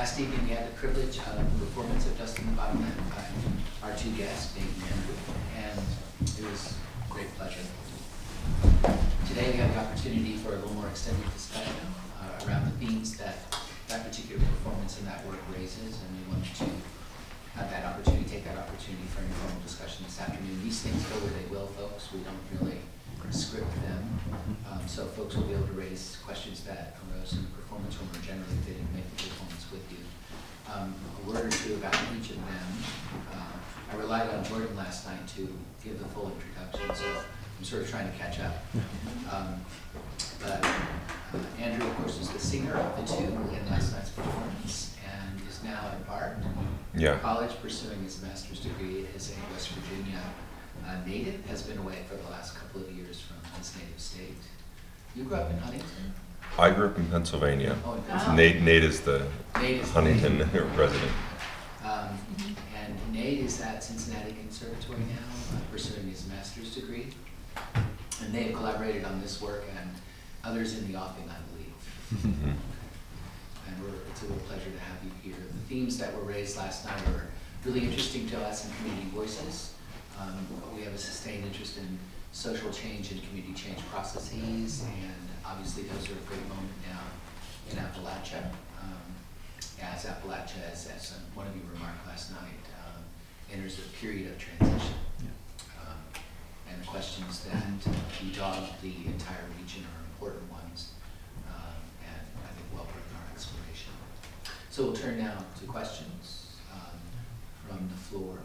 Last evening, we had the privilege of the performance of Dust in the Bottom Land by our two guests, Nate and Andrew, and it was a great pleasure. Today, we have the opportunity for a little more extended discussion uh, around the themes that that particular performance and that work raises, and we want to have that opportunity, take that opportunity for an informal discussion this afternoon. These things go where they will, folks. We don't really script them. Um, so folks will be able to raise questions that arose in the performance room or generally didn't make the performance with you. Um, a word or two about each of them. Uh, I relied on Jordan last night to give the full introduction, so I'm sort of trying to catch up. Um, but uh, Andrew, of course, is the singer of the two in last night's performance and is now at Bard Yeah. College pursuing his master's degree as a West Virginia uh, native, has been away for the last couple of years from his native state. You grew up in Huntington? I grew up in Pennsylvania. Oh. Nate, Nate is the Nate is- Huntington resident. Um, and Nate is at Cincinnati Conservatory now, uh, pursuing his master's degree. And they have collaborated on this work and others in the offing, I believe. Mhm. And we're, it's a real pleasure to have you here. The themes that were raised last night were really interesting to us in Community Voices. Um, we have a sustained interest in social change and community change processes, and obviously those are a great moment now in Appalachia. Um, as Appalachia, as, as um, one of you remarked last night, um, enters a period of transition. Um, and the questions that bedog the entire region are important ones, um, and I think well worth our exploration. So we'll turn now to questions um, from the floor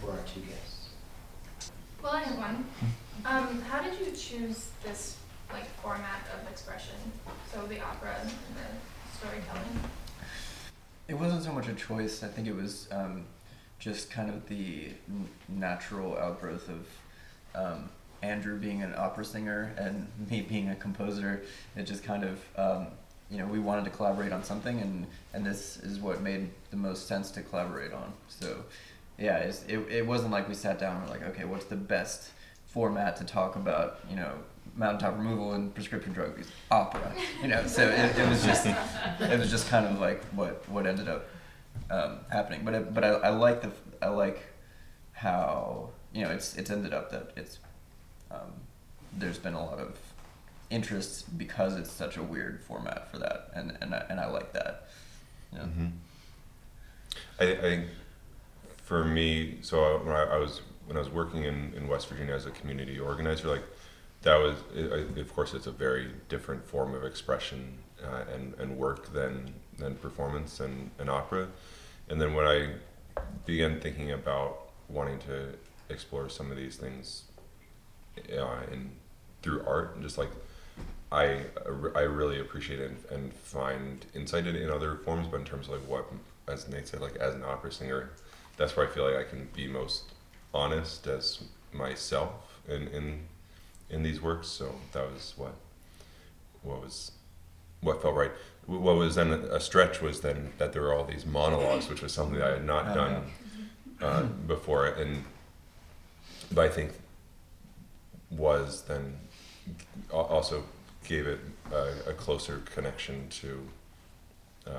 for our two guests. Well, I have one. Um, how did you choose this like format of expression? So the opera and the storytelling. It wasn't so much a choice. I think it was um, just kind of the n- natural outgrowth of um, Andrew being an opera singer and me being a composer. It just kind of, um, you know, we wanted to collaborate on something, and, and this is what made the most sense to collaborate on. So, yeah, it, it wasn't like we sat down and were like, okay, what's the best format to talk about, you know, mountaintop removal and prescription drug use, opera, you know. So it, it was just it was just kind of like what what ended up um, happening. But it, but I, I like the I like how you know it's it's ended up that it's um, there's been a lot of interest because it's such a weird format for that, and and I, and I like that. Yeah. Mhm. I, I think for me, so when I, I was when I was working in, in West Virginia as a community organizer, like that was, I, of course, it's a very different form of expression uh, and and work than than performance and, and opera. And then when I began thinking about wanting to explore some of these things uh, in through art, and just like I I really appreciate it and, and find insight in, in other forms, but in terms of like what, as Nate said, like as an opera singer, that's where I feel like I can be most honest as myself in in in these works. So that was what what was what felt right. What was then a stretch was then that there were all these monologues, which was something that I had not Oh, done uh, before, and but I think was then also gave it a, a closer connection to um,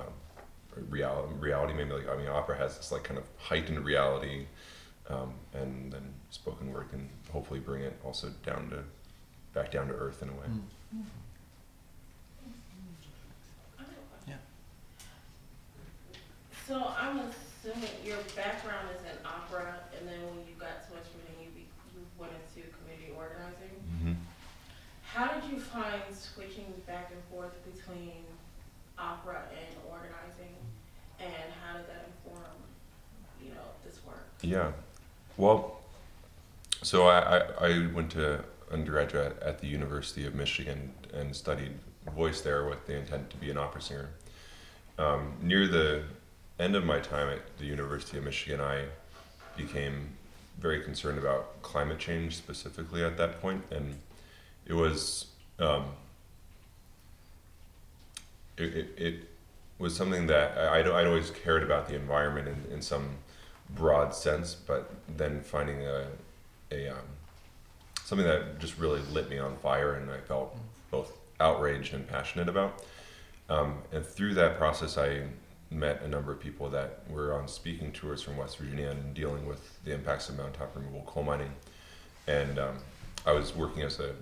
reality. Reality, maybe like I mean, opera has this like kind of heightened reality, um, and then spoken word can hopefully bring it also down to back down to earth in a way. Mm. Yeah. So I'm assuming your background is in opera, and then when you got to West Virginia, you, be, you went into community organizing. Mm-hmm. How did you find switching back and forth between opera and organizing, and how did that inform, you know, this work? Yeah. Well, so I, I, I went to undergraduate at the University of Michigan and studied voice there with the intent to be an opera singer. Um, near the end of my time at the University of Michigan, I became very concerned about climate change specifically at that point, and it was um, it, it, it was something that I, I'd, I'd always cared about the environment in, in some broad sense, but then finding a, a um, something that just really lit me on fire and I felt both outraged and passionate about. Um, and through that process, I met a number of people that were on speaking tours from West Virginia and dealing with the impacts of mountaintop removal coal mining. And um, I was working as a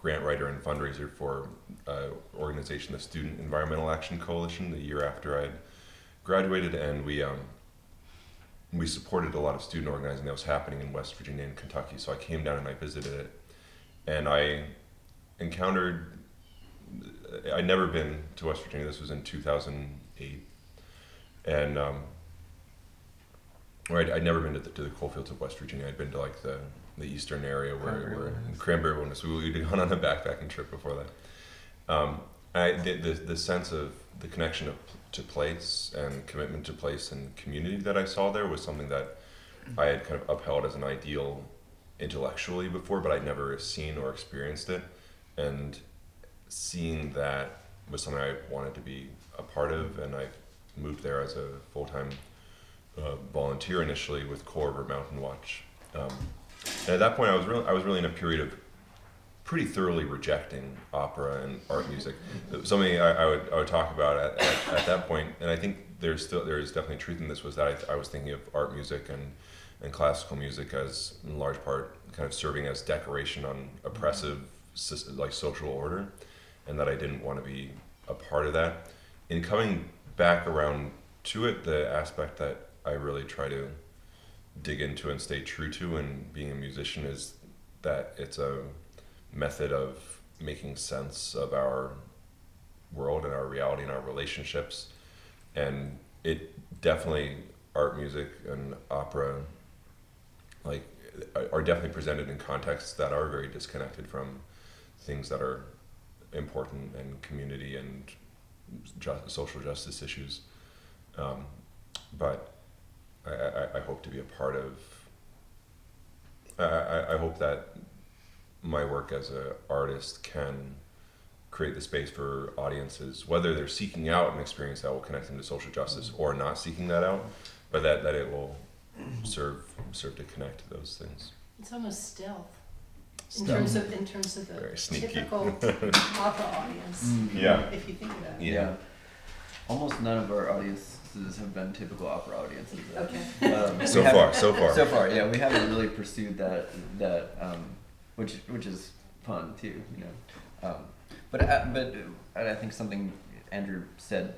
grant writer and fundraiser for an organization, the Student Environmental Action Coalition, the year after I'd graduated, and we um, we supported a lot of student organizing that was happening in West Virginia and Kentucky. So I came down and I visited it, and I encountered. I'd never been to West Virginia. This was in 2008, and um, I'd, I'd never been to the, to the coal fields of West Virginia. I'd been to like the the eastern area where, Cranberry where. Cranberry Wilderness. We, we'd gone on a backpacking trip before that. Um, I, the, the, the sense of the connection of, to place and commitment to place and community that I saw there was something that I had kind of upheld as an ideal intellectually before, but I'd never seen or experienced it. And seeing that was something I wanted to be a part of, and I moved there as a full time uh, volunteer initially with Coal River Mountain Watch. Um, and at that point, I was really, I was really in a period of pretty thoroughly rejecting opera and art music. Something I, I would I would talk about at, at, at that point, and I think there's still there is definitely truth in this. Was that I, I was thinking of art music and and classical music as in large part kind of serving as decoration on oppressive like social order, and that I didn't want to be a part of that. In coming back around to it, the aspect that I really try to dig into and stay true to and being a musician is that it's a method of making sense of our world and our reality and our relationships. And it definitely art music and opera like are definitely presented in contexts that are very disconnected from things that are important and community and social justice issues. Um, but I, I, I hope to be a part of I, I hope that my work as an artist can create the space for audiences, whether they're seeking out an experience that will connect them to social justice or not seeking that out, but that, that it will serve serve to connect those things. It's almost stealth in Stealth. terms of in terms of the Very sneaky. typical opera audience. Mm. Yeah. If you think about it. Yeah. Almost none of our audiences have been typical opera audiences. Okay. Um, So far, so far. So far, yeah, we haven't really pursued that that um, which which is fun too, you know. Um, but uh, but I think something Andrew said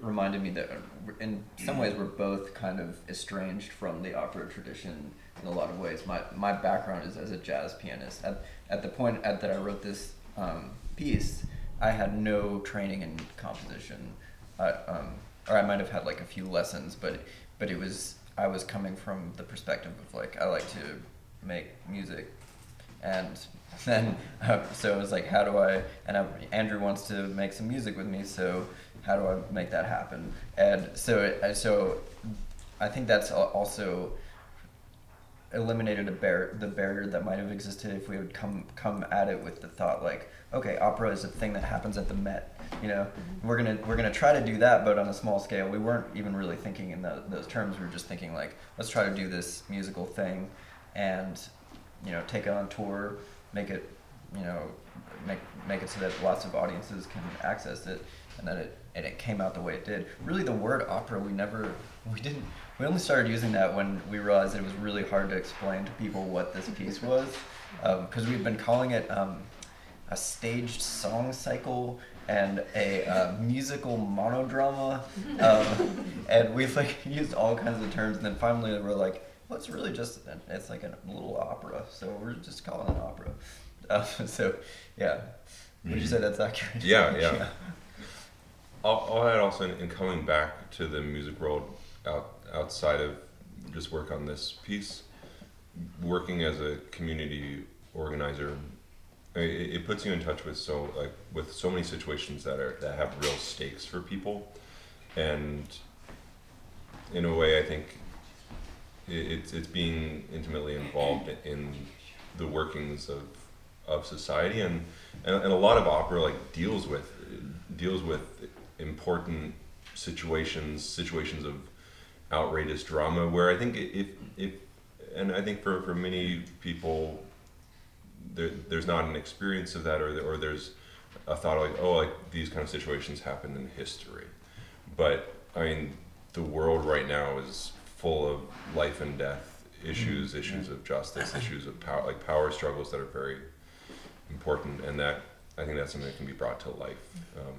reminded me that uh, in some ways we're both kind of estranged from the opera tradition in a lot of ways. My my background is as a jazz pianist. At at the point at that I wrote this um, piece, I had no training in composition. Um, or I might have had like a few lessons, but but it was I was coming from the perspective of like I like to make music, and then uh, so it was like how do I and I, Andrew wants to make some music with me, so how do I make that happen? And so it, I- so I think that's also eliminated a bar- the barrier that might have existed if we would come come at it with the thought like okay opera is a thing that happens at the Met you know? We're gonna we're gonna try to do that but on a small scale. We weren't even really thinking in tho- those terms. We were just thinking like let's try to do this musical thing. And you know take it on tour make it you know make make it so that lots of audiences can access it and then it and it came out the way it did. Really the word opera we never we didn't we only started using that when we realized it was really hard to explain to people what this piece was because we've been calling it um, a staged song cycle and a uh, musical monodrama um, and we've like used all kinds of terms and then finally we're like well it's really just it's like a little opera so we're just calling it an opera. Uh, so yeah. Would you say that's accurate? Yeah, yeah. I'll, I'll add also in, in coming back to the music world out, outside of just work on this piece, working as a community organizer, I mean, it, it puts you in touch with so like with so many situations that are that have real stakes for people, and in a way, I think it's it's being intimately involved in the workings of of society and, and and a lot of opera like deals with deals with important situations situations of outrageous drama where I think if if and I think for, for many people there, there's not an experience of that or or there's a thought like, oh, like these kind of situations happen in history. But I mean, the world right now is full of life and death issues, issues of justice, issues of power, like power struggles that are very important, and that I think that's something that can be brought to life um,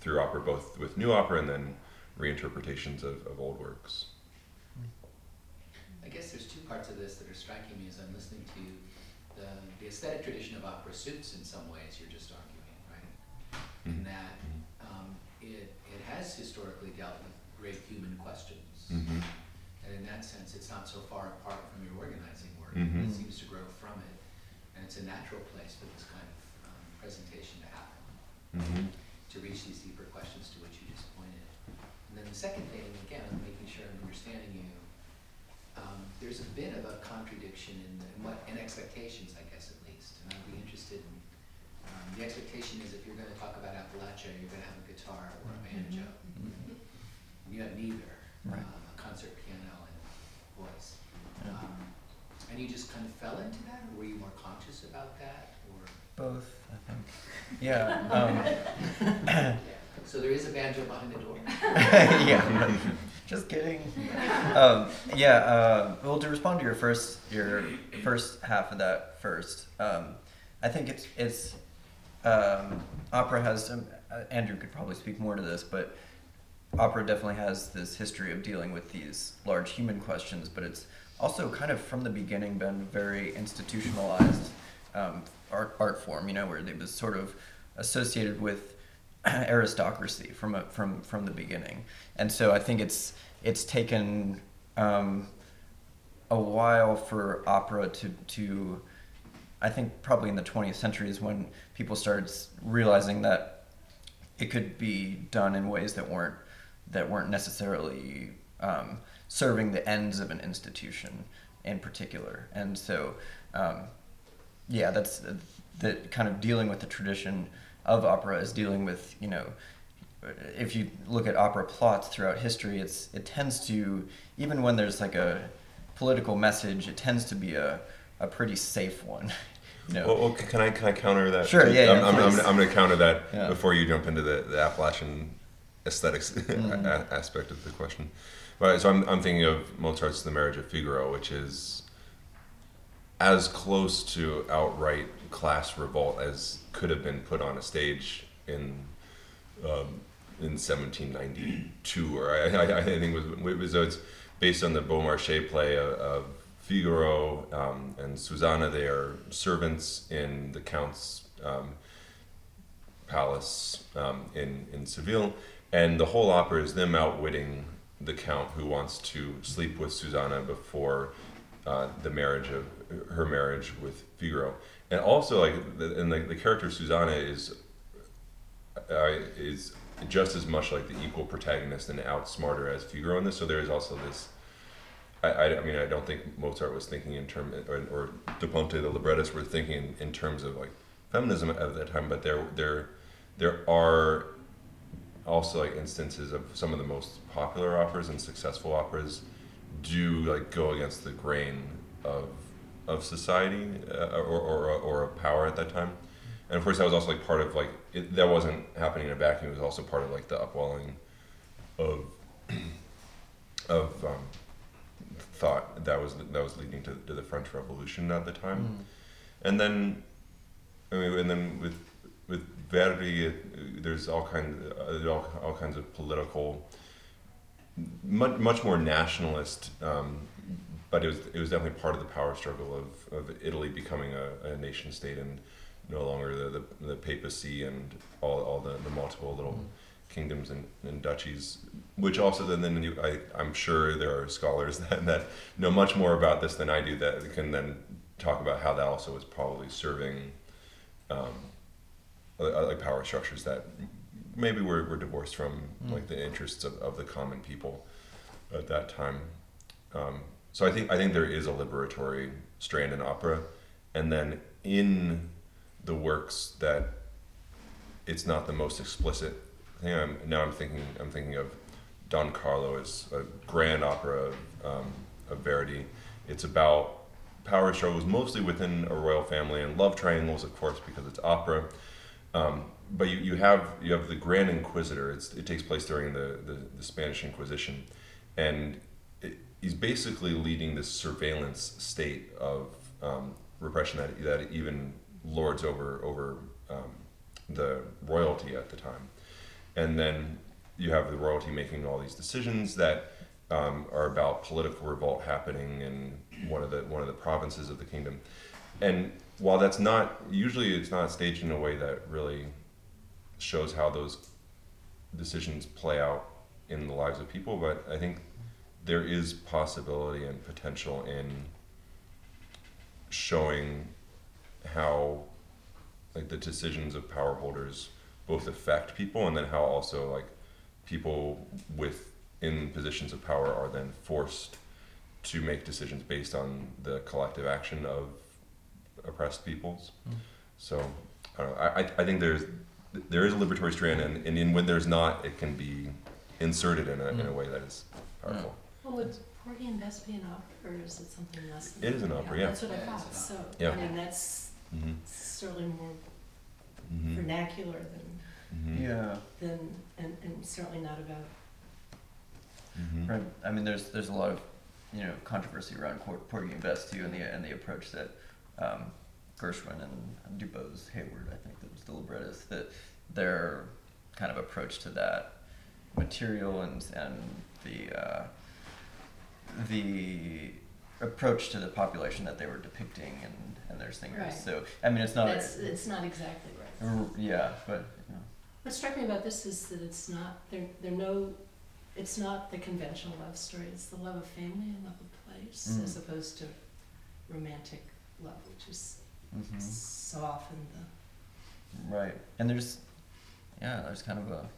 through opera, both with new opera and then reinterpretations of, of old works. I guess there's two parts of this that are striking me as I'm listening to the, the aesthetic tradition of opera suits in some ways you're just arguing, right? In Mhm. that um, it, it has historically dealt with great human questions. Mm-hmm. And in that sense, it's not so far apart from your organizing work. Mhm. It seems to grow from it. And it's a natural place for this kind of um, presentation to happen, Mm-hmm. to reach these deeper questions to which you just pointed. And then the second thing, again, I'm making sure I'm understanding you. Um, there's a bit of a contradiction in, the, in what in expectations, I guess at least. And I'd be interested in um, the expectation is if you're going to talk about Appalachia, you're going to have a guitar or a banjo. You have neither, Right. a concert piano and. Yeah. Um, and you just kind of fell into that, or were you more conscious about that, or? Both, I think. Yeah. Um, So there is a banjo behind the door. yeah. Just kidding. Um, yeah. Uh, well, to respond to your first your first half of that first, um, I think it's it's um, opera has. Um, uh, Andrew could probably speak more to this, but opera definitely has this history of dealing with these large human questions, but it's also kind of from the beginning been very institutionalized um, art art form. You know, where it was sort of associated with aristocracy from a, from from the beginning, and so I think it's it's taken um, a while for opera to to I think probably in the 20th century is when people started realizing that it could be done in ways that weren't that weren't necessarily um, serving the ends of an institution in particular, and so um, yeah, that's that kind of dealing with the tradition of opera is dealing with you know if you look at opera plots throughout history, it's it tends to even when there's like a political message, it tends to be a, a pretty safe one. You know? Well, well, can I can I counter that? Sure, yeah, yeah, I'm, I'm, I'm. I'm going to counter that Yeah. before you jump into the, the Appalachian aesthetics a- aspect of the question. Right, so I'm, I'm thinking of Mozart's The Marriage of Figaro, which is as close to outright class revolt as could have been put on a stage in um, in 1792, or I, I, I think it was, it was so it's based on the Beaumarchais play of, of Figaro um, and Susanna. They are servants in the Count's um, palace um, in in Seville, and the whole opera is them outwitting the Count who wants to sleep with Susanna before uh, the marriage of her marriage with Figaro, and also like the, and like the character Susanna is uh, is just as much like the equal protagonist and outsmarter as Figaro in this. So there is also this. I, I, mean, I don't think Mozart was thinking in terms, or, or Da Ponte, the librettist, were thinking in, in terms of like feminism at that time. But there, there, there are also like instances of some of the most popular operas and successful operas do like go against the grain of of society uh, or, or or of power at that time. And of course, that was also like part of like it, that wasn't happening in a vacuum. It was also part of like the upwelling of of um, thought that was that was leading to, to the French Revolution at the time. Mm. And then, I mean, and then with with Verdi, it, there's all kinds uh, all, all kinds of political, much much more nationalist. Um, but it was it was definitely part of the power struggle of, of Italy becoming a, a nation state and no longer the, the, the papacy and all, all the, the multiple little kingdoms and, and duchies, which also then, then you, I, I'm sure there are scholars that, that know much more about this than I do that can then talk about how that also was probably serving um, uh, like power structures that maybe were, were divorced from Mm. like the interests of, of the common people at that time. Um, so I think I think there is a liberatory strand in opera, and then in the works that it's not the most explicit thing. I'm, now I'm thinking I'm thinking of Don Carlo as a grand opera um, of Verdi. It's about power struggles mostly within a royal family and love triangles, of course, because it's opera. Um, but you, you have you have the Grand Inquisitor. It's, it takes place during the, the, the Spanish Inquisition, and it, he's basically leading this surveillance state of um, repression that, that even lords over over um, the royalty at the time, and then you have the royalty making all these decisions that um, are about political revolt happening in one of the one of the provinces of the kingdom, and while that's not usually it's not staged in a way that really shows how those decisions play out in the lives of people, but I think there is possibility and potential in showing how like the decisions of power holders both affect people and then how also like people with in positions of power are then forced to make decisions based on the collective action of oppressed peoples. Mm. So I, don't know, I, I- I think there's there is a liberatory strand, and, and in, when there's not, it can be inserted in a, in a Mm. way that is powerful. Well, would Porgy and Bess be an opera, or is it something less than? It is an opera, yeah. That's what I thought, so, Yeah. I mean, that's Mm-hmm. certainly more Mm-hmm. vernacular than, Mm-hmm. Yeah. than, and, and certainly not about, Mm-hmm. Right. I mean, there's there's a lot of you know controversy around Cor- Porgy and Bess too, and the and the approach that um, Gershwin and DuBose Heyward, I think that was the librettist, that their kind of approach to that material and and the uh, the approach to the population that they were depicting and, and their singers. Right. So I mean, it's not. that's, it's not exactly right. Yeah, but you know. What struck me about this is that it's not, there, there no, it's not the conventional love story, it's the love of family and love of place, Mm. as opposed to romantic love, which is mhm. so often the Right. And there's, yeah, there's kind of a,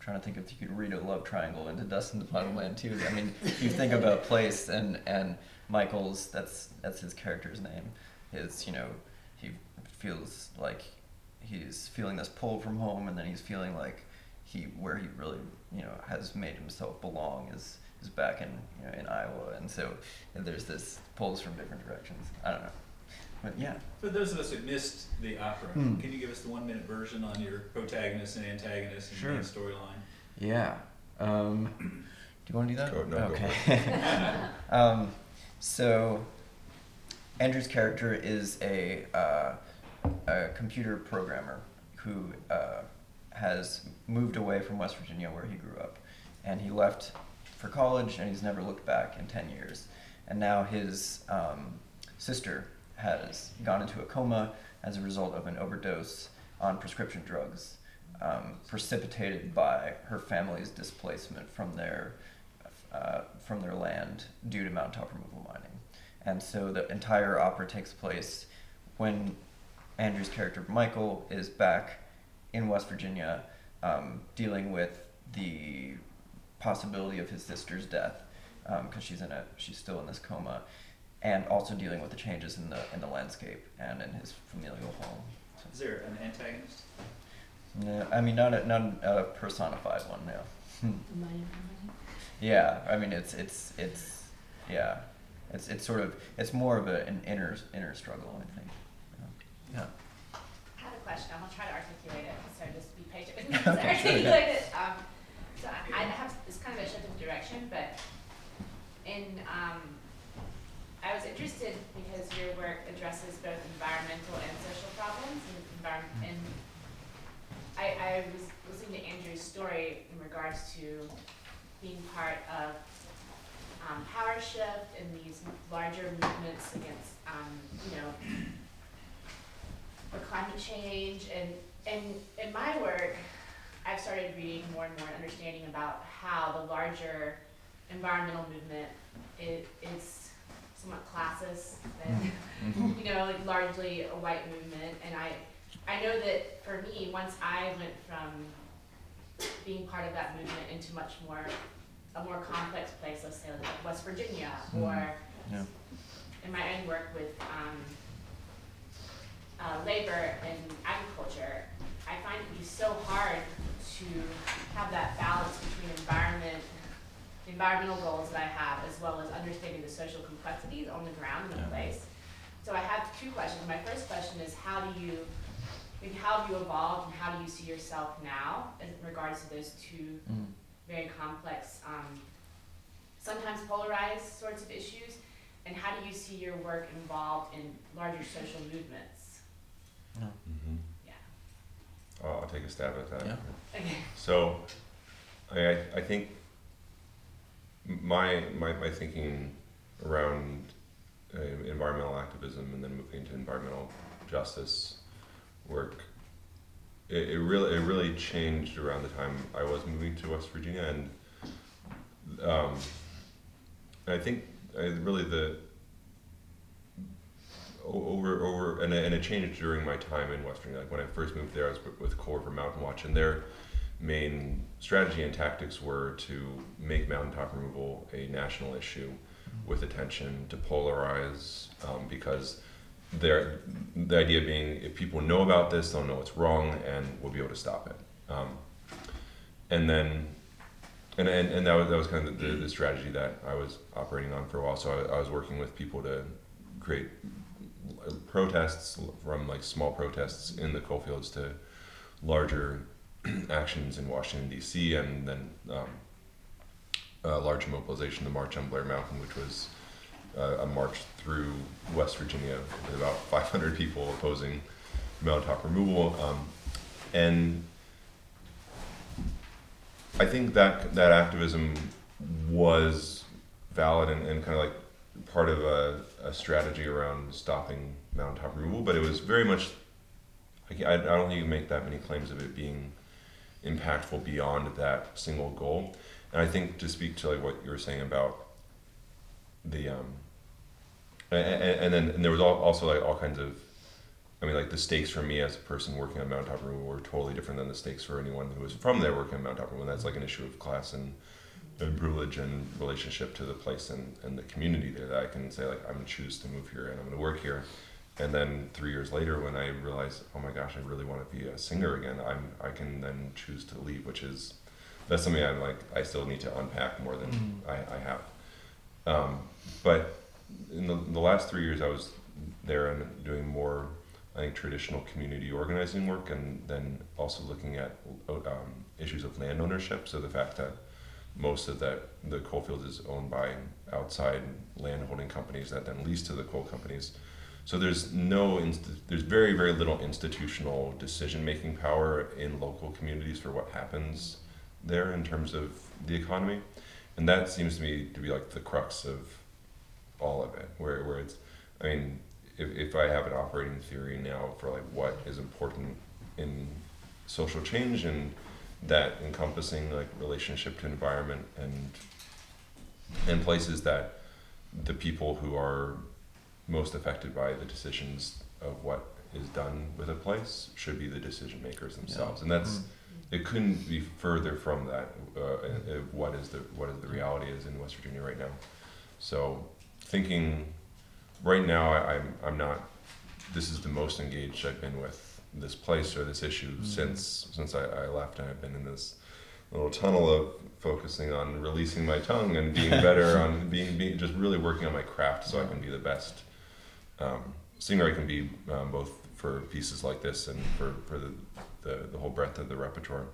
trying to think if you could read a love triangle into Dust in the Bottom Land too. I mean, if you think about place and, and Michael's, that's, that's his character's name. His, you know, he feels like he's feeling this pull from home and then he's feeling like he, where he really, you know, has made himself belong is, is back in, you know, in Iowa. And so there's this pulls from different directions. I don't know. But yeah. For those of us who missed the opera, Hmm. can you give us the one minute version on your protagonist and antagonist and Sure. main storyline? Yeah. Um, do you want to do that? Go- no, go okay. um, so, Andrew's character is a, uh, a computer programmer who uh, has moved away from West Virginia where he grew up. And he left for college and he's never looked back in 10 years. And now his um, sister has gone into a coma as a result of an overdose on prescription drugs, um, precipitated by her family's displacement from their uh, from their land due to mountaintop removal mining. And so the entire opera takes place when Andrew's character Michael is back in West Virginia, um, dealing with the possibility of his sister's death because she's in a she's still in this coma, and also dealing with the changes in the in the landscape and in his familial home. Is there an antagonist? No, I mean not a not a personified one. No. the money money. yeah, I mean it's it's it's yeah, it's it's sort of it's more of a, an inner inner struggle. I think. Yeah. I had a question. I'm gonna try to articulate it, so just be patient with me Okay, as I sure, yeah. articulate it. Um, so I, I have it's kind of a shift of direction, but in um, I was interested because your work addresses both environmental and social problems, and environment. And I, I was listening to Andrew's story in regards to being part of um, power shift and these larger movements against, um, you know, for climate change and and in my work I've started reading more and more and understanding about how the larger environmental movement is, is somewhat classist and Mhm. you know like largely a white movement and I I know that for me once I went from being part of that movement into much more a more complex place let's say like West Virginia or Mhm. Yeah. in my own work with um, uh, labor and agriculture, I find it to be so hard to have that balance between environment, the environmental goals that I have, as well as understanding the social complexities on the ground in the Yeah. place. So I have two questions. My first question is, how do you maybe how have you evolved and how do you see yourself now in regards to those two Mm. very complex, um, sometimes polarized sorts of issues? And how do you see your work involved in larger social movements? Mhm. Yeah. I'll, I'll take a stab at that. Yeah. Okay. So, I, I, I think my, my, my thinking around uh, environmental activism and then moving into environmental justice work, it, it really it really changed around the time I was moving to West Virginia, and um, I think I, really the over over and, and it changed during my time in West Virginia. Like when I first moved there, I was with- Coal River Mountain Watch, and their main strategy and tactics were to make mountaintop removal a national issue with attention to polarize um, because the idea being if people know about this they'll know it's wrong and we'll be able to stop it. Um, and then and, and, and that was that was kind of the, the strategy that I was operating on for a while. So I, I was working with people to create protests from like small protests in the coal fields to larger actions in Washington D.C. and then um, a large mobilization, the March on Blair Mountain, which was uh, a march through West Virginia with about 500 people opposing mountaintop removal, um, and I think that that activism was valid and, and kind of like part of a, a strategy around stopping mountaintop removal, but it was very much. I, I I don't think you can make that many claims of it being impactful beyond that single goal. And I think to speak to like what you were saying about the um, and, and then and there was al- also like all kinds of, I mean like the stakes for me as a person working on Mount removal were totally different than the stakes for anyone who was from there working on Mount removal. And that's like an issue of class and, and privilege and relationship to the place and, and the community there that I can say like I'm gonna choose to move here and I'm gonna work here. And then three years later, when I realized, oh my gosh, I really want to be a singer again, I'm I can then choose to leave, which is that's something I'm like I still need to unpack more than Mm. I, I have. Um, but in the, the last three years, I was there and doing more, I think, traditional community organizing work, and then also looking at um, issues of land ownership. So the fact that most of that the coal field is owned by outside land holding companies that then lease to the coal companies. So there's no, inst- there's very very little institutional decision making power in local communities for what happens there in terms of the economy, and that seems to me to be like the crux of all of it. Where where it's, I mean, if if I have an operating theory now for like what is important in social change and that encompassing like relationship to environment and and places that the people who are most affected by the decisions of what is done with a place should be the decision makers themselves and that's Mm. it couldn't be further from that uh, uh, what is the what is the reality is in West Virginia right now so thinking right now I, I'm I'm not this is the most engaged I've been with this place or this issue Mm. since since I, I left and I've been in this little tunnel of focusing on releasing my tongue and being better on being, being just really working on my craft so I can be the best um, singer I can be um, both for pieces like this and for, for the, the, the whole breadth of the repertoire.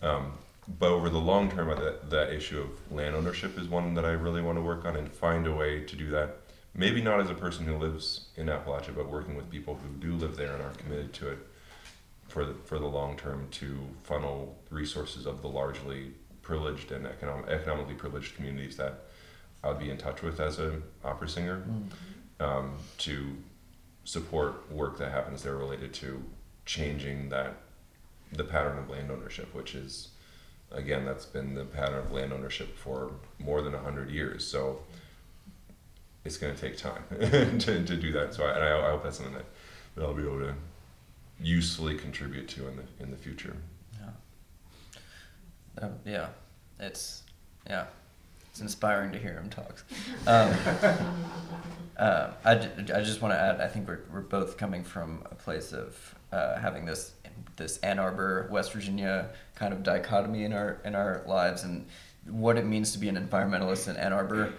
Um, but over the long term, that, that issue of land ownership is one that I really want to work on and find a way to do that. Maybe not as a person who lives in Appalachia, but working with people who do live there and are committed to it for the, for the long term to funnel resources of the largely privileged and economic, economically privileged communities that I'll be in touch with as an opera singer Mm. Um, to support work that happens there related to changing that the pattern of land ownership, which is again that's been the pattern of land ownership for more than hundred years. So it's going to take time to, to do that. So I, and I, I hope that's something that, that I'll be able to usefully contribute to in the in the future. Yeah. Um, yeah, it's yeah, it's inspiring to hear him talk. Um, uh, I, I just want to add. I think we're we're both coming from a place of uh, having this this Ann Arbor, West Virginia kind of dichotomy in our in our lives, and what it means to be an environmentalist in Ann Arbor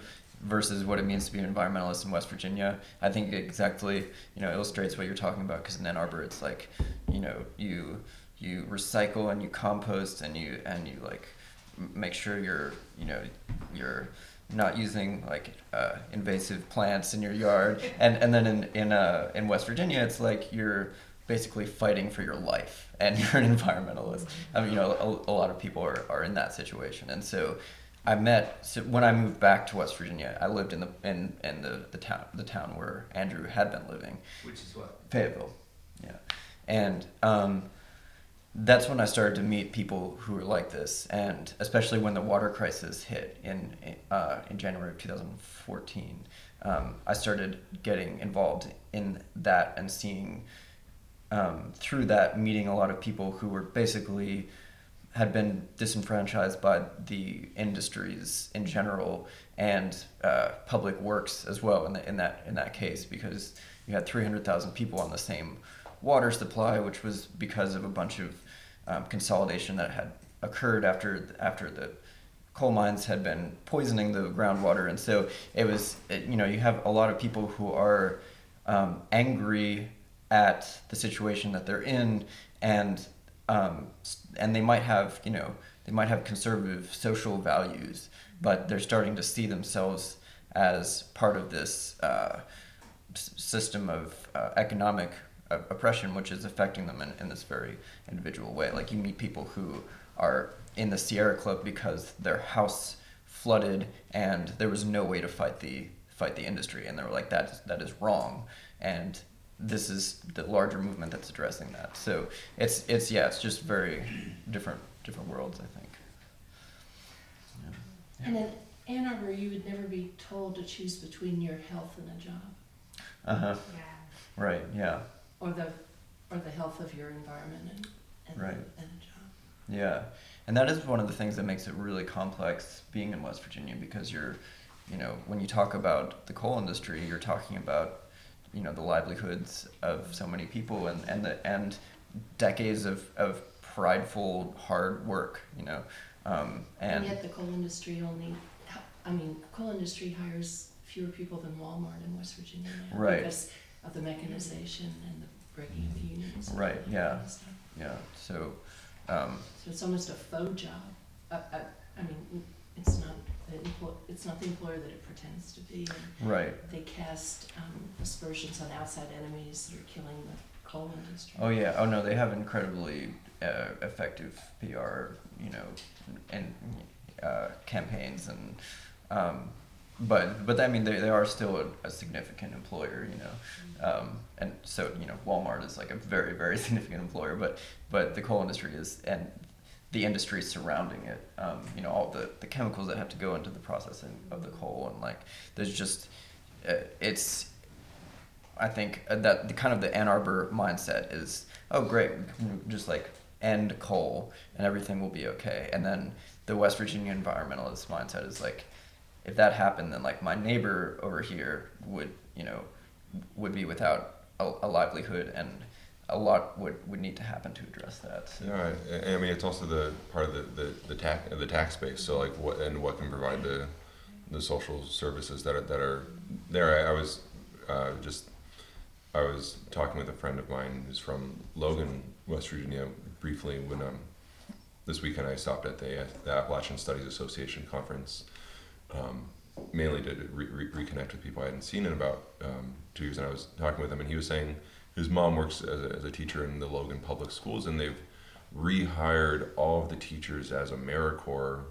versus what it means to be an environmentalist in West Virginia. I think it exactly you know illustrates what you're talking about because in Ann Arbor it's like you know you you recycle and you compost and you and you like make sure you're you know you're not using like uh, invasive plants in your yard. And and then in in uh, in West Virginia it's like you're basically fighting for your life and you're an environmentalist. I mean you know a, a lot of people are, are in that situation. And so I met so when I moved back to West Virginia I lived in the in, in the, the town the town where Andrew had been living. Which is what? Fayetteville, yeah, and um, that's when I started to meet people who were like this, and especially when the water crisis hit in uh, in January of 2014, um, I started getting involved in that and seeing um, through that meeting a lot of people who were basically had been disenfranchised by the industries in general and uh, public works as well in, the, in that in that case because you had 300,000 people on the same water supply, which was because of a bunch of um, consolidation that had occurred after after the coal mines had been poisoning the groundwater, and so it was it, you know you have a lot of people who are um, angry at the situation that they're in, and um, and they might have you know they might have conservative social values, but they're starting to see themselves as part of this uh, system of uh, economic oppression, which is affecting them in, in this very individual way. Like you meet people who are in the Sierra Club because their house flooded and there was no way to fight the fight the industry, and they were like that is, that is wrong, and this is the larger movement that's addressing that. So it's it's yeah, it's just very different different worlds, I think. Yeah. And in Ann Arbor, you would never be told to choose between your health and a job, Uh huh. Yeah. Right. Yeah. Or the, or the health of your environment and, and, Right. and a job. Yeah, and that is one of the things that makes it really complex being in West Virginia because you're, you know, when you talk about the coal industry, you're talking about, you know, the livelihoods of so many people and and the and decades of of prideful hard work, you know, um, And and yet the coal industry only, I mean, coal industry hires fewer people than Walmart in West Virginia. Right. Because of the mechanization and the breaking of the unions. and Right, that yeah. kind of stuff. yeah, so, um, So it's almost a faux job. Uh, uh, I mean, it's not the employ, it's not the employer that it pretends to be. And right. they cast um, aspersions on outside enemies that are killing the coal industry. Oh yeah. Oh no, they have incredibly uh, effective PR, you know, and uh, campaigns and, um, but but I mean they, they are still a, a significant employer, you know, um, and so you know Walmart is like a very very significant employer, but but the coal industry is and the industry surrounding it, um, you know, all the the chemicals that have to go into the processing of the coal and like there's just uh, it's I think uh, that the kind of the Ann Arbor mindset is, oh great, we can just like end coal and everything will be okay. And then the West Virginia environmentalist mindset is like, if that happened, then like my neighbor over here would, you know, would be without a, a livelihood and a lot would, would need to happen to address that. So. Yeah, I, I mean it's also the part of the the, the tax the tax base. So like what and what can provide the the social services that are that are there. I, I was uh, just I was talking with a friend of mine who's from Logan, West Virginia, briefly when um this weekend I stopped at the, the Appalachian Studies Association conference, um, mainly to re- re- reconnect with people I hadn't seen in about um, two years. And I was talking with him, and he was saying his mom works as a, as a teacher in the Logan Public Schools, and they've rehired all of the teachers as AmeriCorps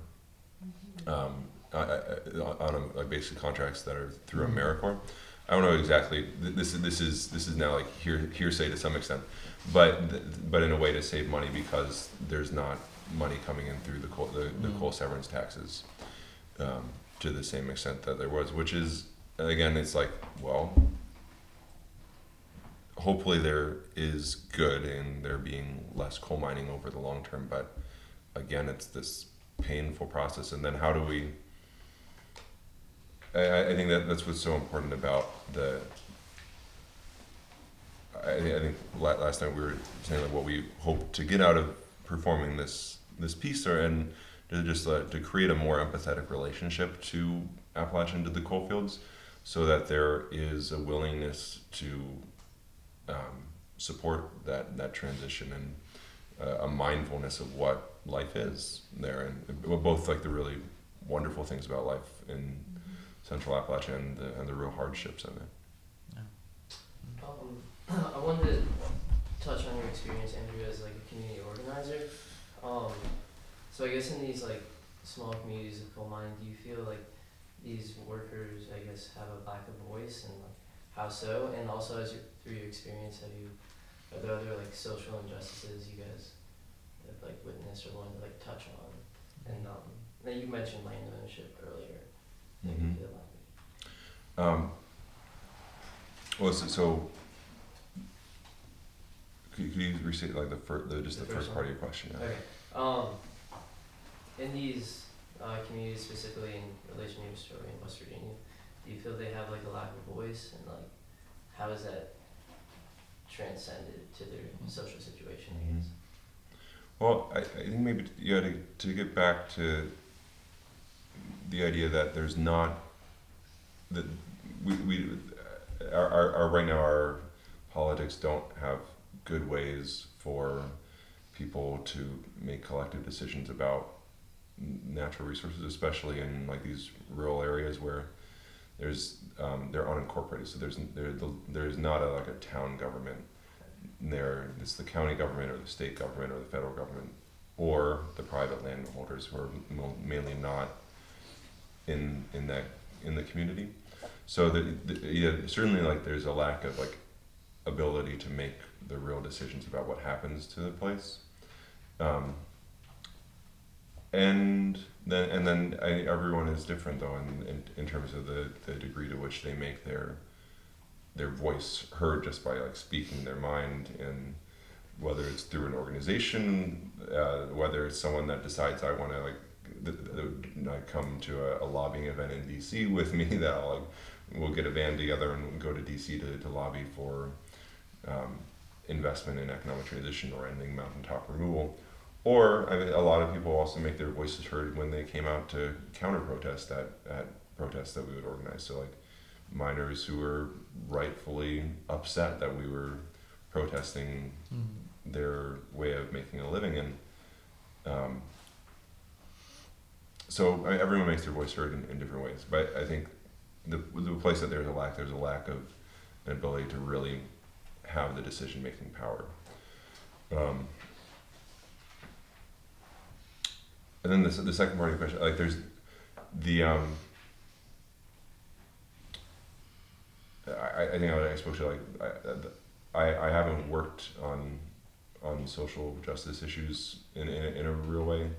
um, uh, uh, on a, like basic contracts that are through AmeriCorps. I don't know exactly. This is this is this is now like hear, hearsay to some extent, but but in a way to save money because there's not money coming in through the coal the, the Mm. coal severance taxes um, to the same extent that there was, which is again it's like well hopefully there is good in there being less coal mining over the long term but again it's this painful process. And then how do we I- I, think that that's what's so important about the I, I think la- last night we were saying like what we hope to get out of performing this this piece or and to just uh, to create a more empathetic relationship to Appalachian to the coalfields, so that there is a willingness to um, support that that transition and uh, a mindfulness of what life is there, and both like the really wonderful things about life in Central Appalachia and the, and the real hardships of it. Um, I wanted to touch on your experience, Andrew, as like a community organizer. Um, so I guess in these like small communities of coal mining, do you feel like these workers, I guess, have a lack of voice, and like how so? And also, as you, through your experience, have you are there other like social injustices you guys have like witnessed or wanted to like touch on? And um, then you mentioned land ownership earlier. You Mhm. Um, well, so, so could, could you restate like the first, the, just The the, first first part of your question? yeah? Okay. Um, in these uh, communities, specifically in relation to your story in West Virginia, do you feel they have like a lack of voice, and like how is that transcended to their social situation? I guess. Well, I, I think maybe yeah to, to get back to the idea that there's not that we, we our, our, our right now our politics don't have good ways for people to make collective decisions about natural resources, especially in like these rural areas where there's um, they're unincorporated. So there's there there's not a, like a town government there. It's the county government or the state government or the federal government or the private landholders who are mainly not in in that in the community. So the, the yeah certainly like there's a lack of like ability to make the real decisions about what happens to the place. Um, and then and then I, everyone is different though in, in, in terms of the, the degree to which they make their their voice heard just by like speaking their mind. And whether it's through an organization uh, whether it's someone that decides I want to like th- th- come to a, a lobbying event in DC with me that I'll like we'll get a band together and go to DC to, to lobby for um, investment in economic transition or ending mountaintop removal or I mean, a lot of people also make their voices heard when they came out to counter protest at, at protests that we would organize. So like miners who were rightfully upset that we were protesting their way of making a living and um, so I mean, everyone makes their voice heard in, in different ways. But I think the the place that there's a lack, there's a lack of an ability to really have the decision making power. Um, and then the, the second part of the question, like there's the um, I, I think I, spoke to like I, I I haven't worked on on social justice issues in in, a- in a real way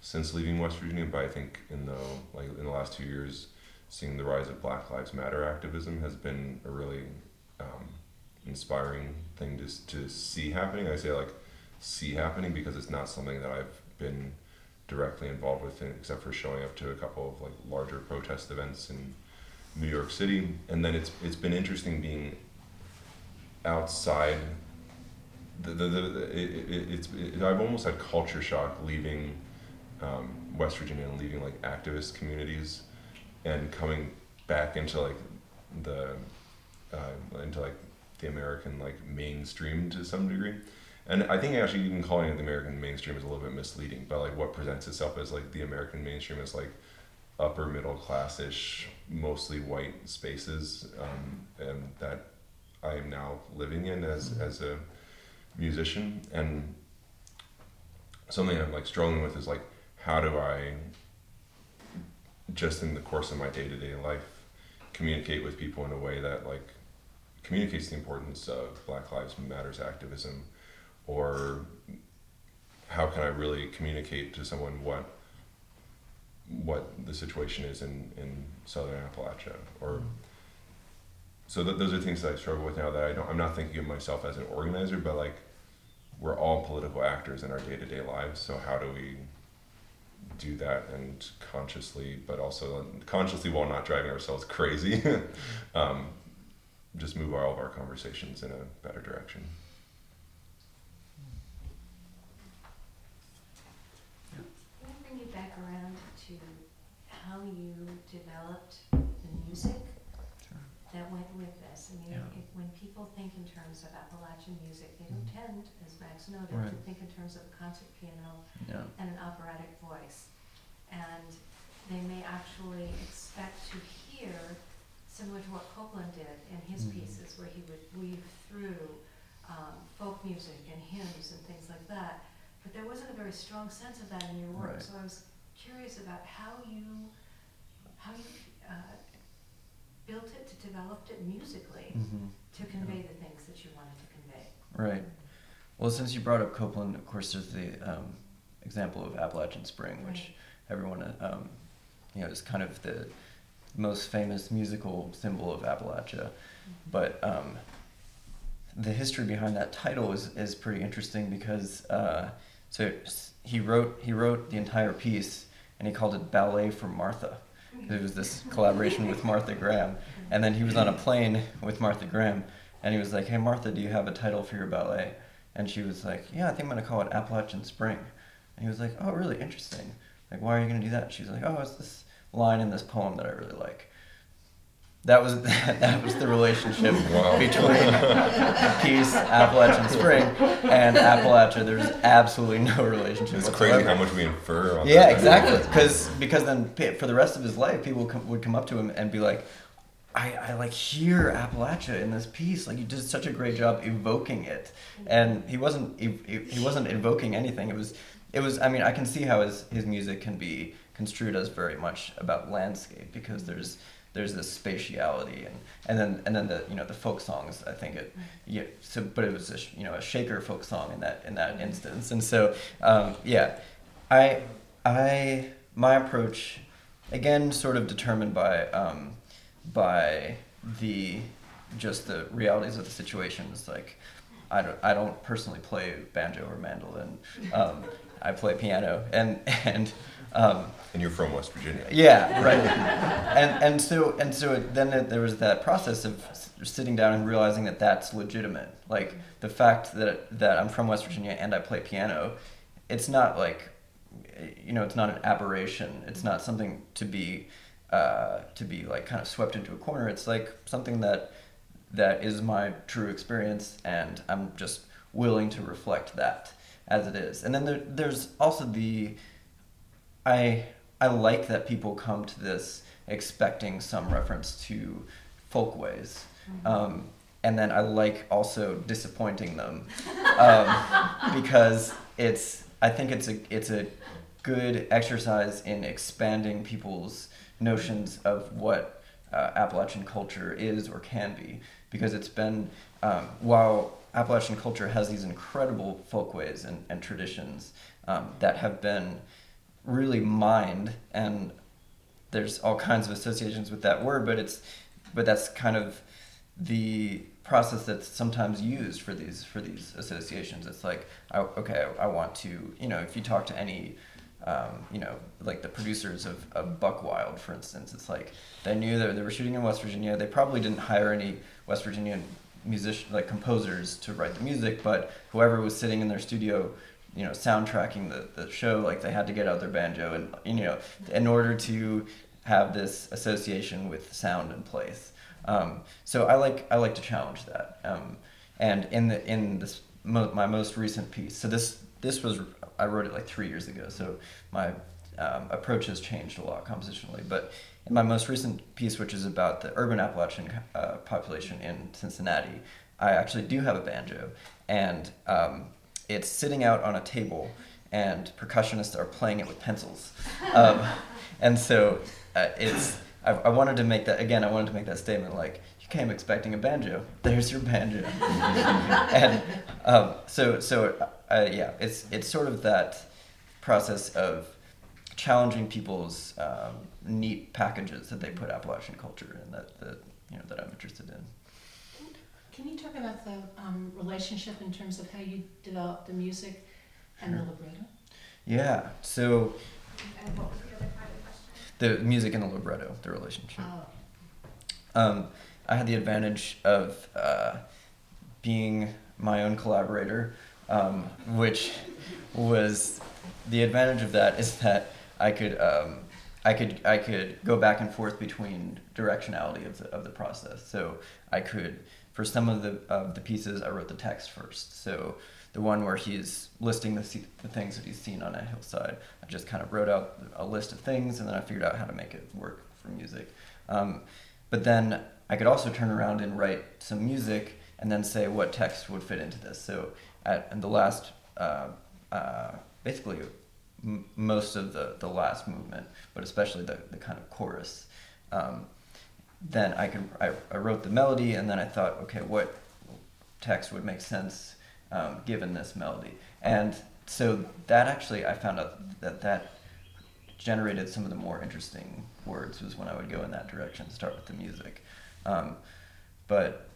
since leaving West Virginia, but I think in the like in the last two years, seeing the rise of Black Lives Matter activism has been a really um, inspiring thing to to see happening. I say like see happening because it's not something that I've been directly involved with, it, except for showing up to a couple of like larger protest events in New York City, and then it's it's been interesting being outside. The, the, the, it, it, it's it, I've almost had culture shock leaving um, West Virginia and leaving like activist communities, and coming back into like the uh, into like the American like mainstream to some degree. And I think actually even calling it the American mainstream is a little bit misleading, but like what presents itself as like the American mainstream is like upper middle class-ish, mostly white spaces, um, and that I am now living in as as a musician. And something I'm like struggling with is like how do I just in the course of my day to day life communicate with people in a way that like communicates the importance of Black Lives Matters activism or how can I really communicate to someone what what the situation is in, in southern Appalachia? Or so th- those are things that I struggle with now that I don't I'm not thinking of myself as an organizer but like we're all political actors in our day-to-day lives so how do we do that and consciously but also consciously while not driving ourselves crazy um, just move all of our conversations in a better direction Can I bring you back around to how you developed the music? that went with this. I mean, Yeah. if, when people think in terms of Appalachian music, they don't Mhm. tend, as Max noted, to think in terms of a concert piano Yeah. and an operatic voice. And they may actually expect to hear, similar to what Copland did in his Mhm. pieces, where he would weave through um, folk music and hymns and things like that. But there wasn't a very strong sense of that in your work. Right. So I was curious about how you, how you uh, built it, to developed it musically hmm to convey the things that you wanted to convey. Right. Well, since you brought up Copland, of course, there's the um, example of Appalachian Spring, which Right. everyone, um, you know, is kind of the most famous musical symbol of Appalachia. But um, the history behind that title is, is pretty interesting because uh, so he wrote he wrote the entire piece and he called it Ballet for Martha. It was this collaboration with Martha Graham, and then he was on a plane with Martha Graham, and he was like, "Hey Martha, do you have a title for your ballet?" And she was like, "Yeah, I think I'm gonna call it Appalachian Spring." And he was like, "Oh, really interesting. Like, why are you gonna do that?" She was like, "Oh, it's this line in this poem that I really like." That was that was the relationship Wow. between Piece, Appalachian Spring and Appalachia. There's absolutely no relationship. It's whatsoever. crazy how much we infer. On Yeah, exactly. Because because then for the rest of his life, people com- would come up to him and be like, "I, I like hear Appalachia in this piece. Like you did such a great job evoking it." And he wasn't he wasn't evoking anything. It was it was. I mean, I can see how his his music can be construed as very much about landscape because there's there's this spatiality and, and then and then the you know the folk songs I think it yeah so but it was a you know a shaker folk song in that in that instance. And so um, yeah I I my approach again sort of determined by um, by the just the realities of the situation. Is like I don't I don't personally play banjo or mandolin. Um, I play piano. And and um, And you're from West Virginia. yeah, right. and and so and so it, then it, there was that process of s- sitting down and realizing that that's legitimate. Like the fact that that I'm from West Virginia and I play piano, it's not like you know, it's not an aberration. It's not something to be uh, to be like kind of swept into a corner. It's like something that that is my true experience, and I'm just willing to reflect that as it is. And then there, there's also the I I like that people come to this expecting some reference to folkways, um, and then I like also disappointing them um, because it's I think it's a it's a good exercise in expanding people's notions of what uh, Appalachian culture is or can be. Because it's been um, while Appalachian culture has these incredible folkways and, and traditions um, that have been really mind and there's all kinds of associations with that word but it's but that's kind of the process that's sometimes used for these for these associations. It's like I, okay I, want to you know if you talk to any um, you know like the producers of, of Buckwild for instance it's like they knew that they were shooting in west virginia. They probably didn't hire any west virginian musician like composers to write the music but whoever was sitting in their studio you know soundtracking the, the show like they had to get out their banjo and you know in order to have this association with sound and place. Um, so I like I like to challenge that. Um, and in the in this mo- my most recent piece so this this was I wrote it like three years ago so my um, approach has changed a lot compositionally. But in my most recent piece which is about the urban Appalachian uh, population in Cincinnati I actually do have a banjo. And um, it's sitting out on a table and percussionists are playing it with pencils. Um, and so uh, it's I, I wanted to make that again i wanted to make that statement like you came expecting a banjo. There's your banjo. And um, so so uh, yeah it's it's sort of that process of challenging people's um, neat packages that they put appalachian culture in that, that you know that i'm interested in Can you talk about the um, relationship in terms of how you developed the music and the libretto? yeah so And what was the other part of the question? the music and the libretto the relationship Oh, Um, I had the advantage of uh, being my own collaborator, um, which was the advantage of that is that I could um, I could I could go back and forth between directionality of the of the process. So I could for some of the of the pieces I wrote the text first. So the one where he's listing the the things that he's seen on a hillside, I just kind of wrote out a list of things and then I figured out how to make it work for music. Um, but then I could also turn around and write some music and then say what text would fit into this. So at in the last uh, uh, basically most of the, the last movement, but especially the, the kind of chorus. Um, then I could I, I wrote the melody and then I thought, okay, what text would make sense um, given this melody? And so that actually I found out that that generated some of the more interesting words was when I would go in that direction, start with the music. Um, but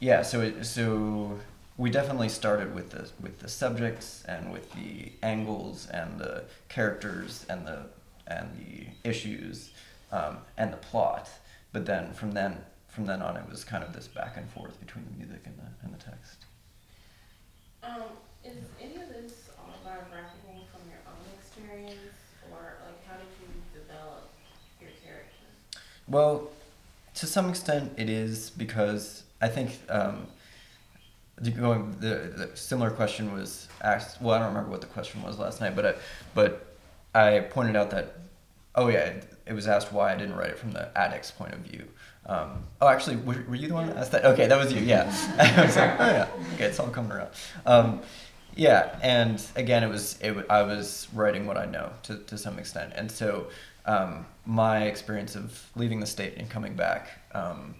yeah, so it, so we definitely started with the with the subjects and with the angles and the characters and the and the issues um, and the plot. But then from then from then on, it was kind of this back and forth between the music and the and the text. Um, is any of this autobiographical from your own experience, or like how did you develop your character? Well, to some extent, it is because I think um, the, going the, the similar question was asked. Well, I don't remember what the question was last night, but I, but I pointed out that oh yeah, it, was asked why I didn't write it from the addict's point of view. Um, oh, actually, were, were you the one that asked that? Okay, that was you. Yeah, I was like, oh yeah, okay, it's all coming around. Um, yeah, and again, it was it. I was writing what I know to to some extent, and so um, my experience of leaving the state and coming back um,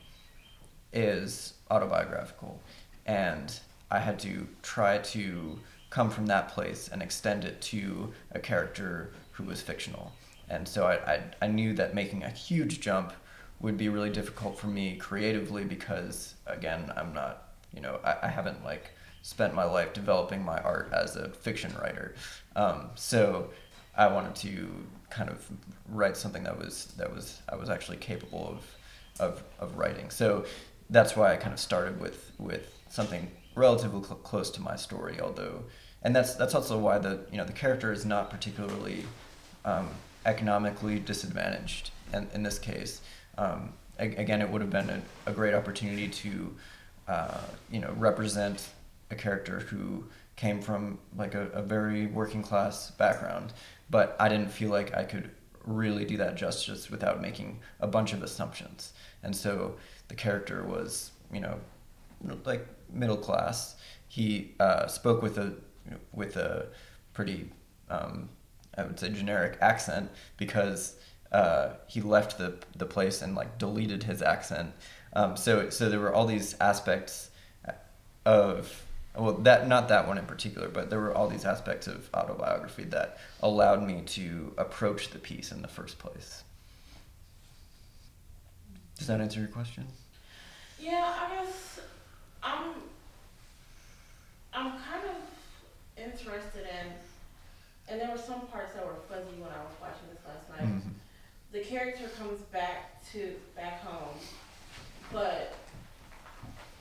is autobiographical, and I had to try to come from that place and extend it to a character who was fictional, and so I I, I knew that making a huge jump would be really difficult for me creatively because again I'm not you know I, I haven't like spent my life developing my art as a fiction writer. Um, so I wanted to kind of write something that was that was I was actually capable of of, of writing. So that's why I kind of started with with something relatively cl- close to my story, although and that's that's also why the you know the character is not particularly um, economically disadvantaged in, in this case. Um, again, it would have been a, a great opportunity to uh, you know represent a character who came from like a, a very working class background, but I didn't feel like I could really do that justice without making a bunch of assumptions. And so the character was, you know, like middle class. He uh, spoke with a with a pretty, um, I would say, generic accent because uh, he left the the place and like deleted his accent. Um, so so there were all these aspects of well that not that one in particular but there were all these aspects of autobiography that allowed me to approach the piece in the first place does that answer your question Yeah, I guess I'm I'm kind of interested in, and there were some parts that were fuzzy when I was watching this last night. Mhm. The character comes back to back home, but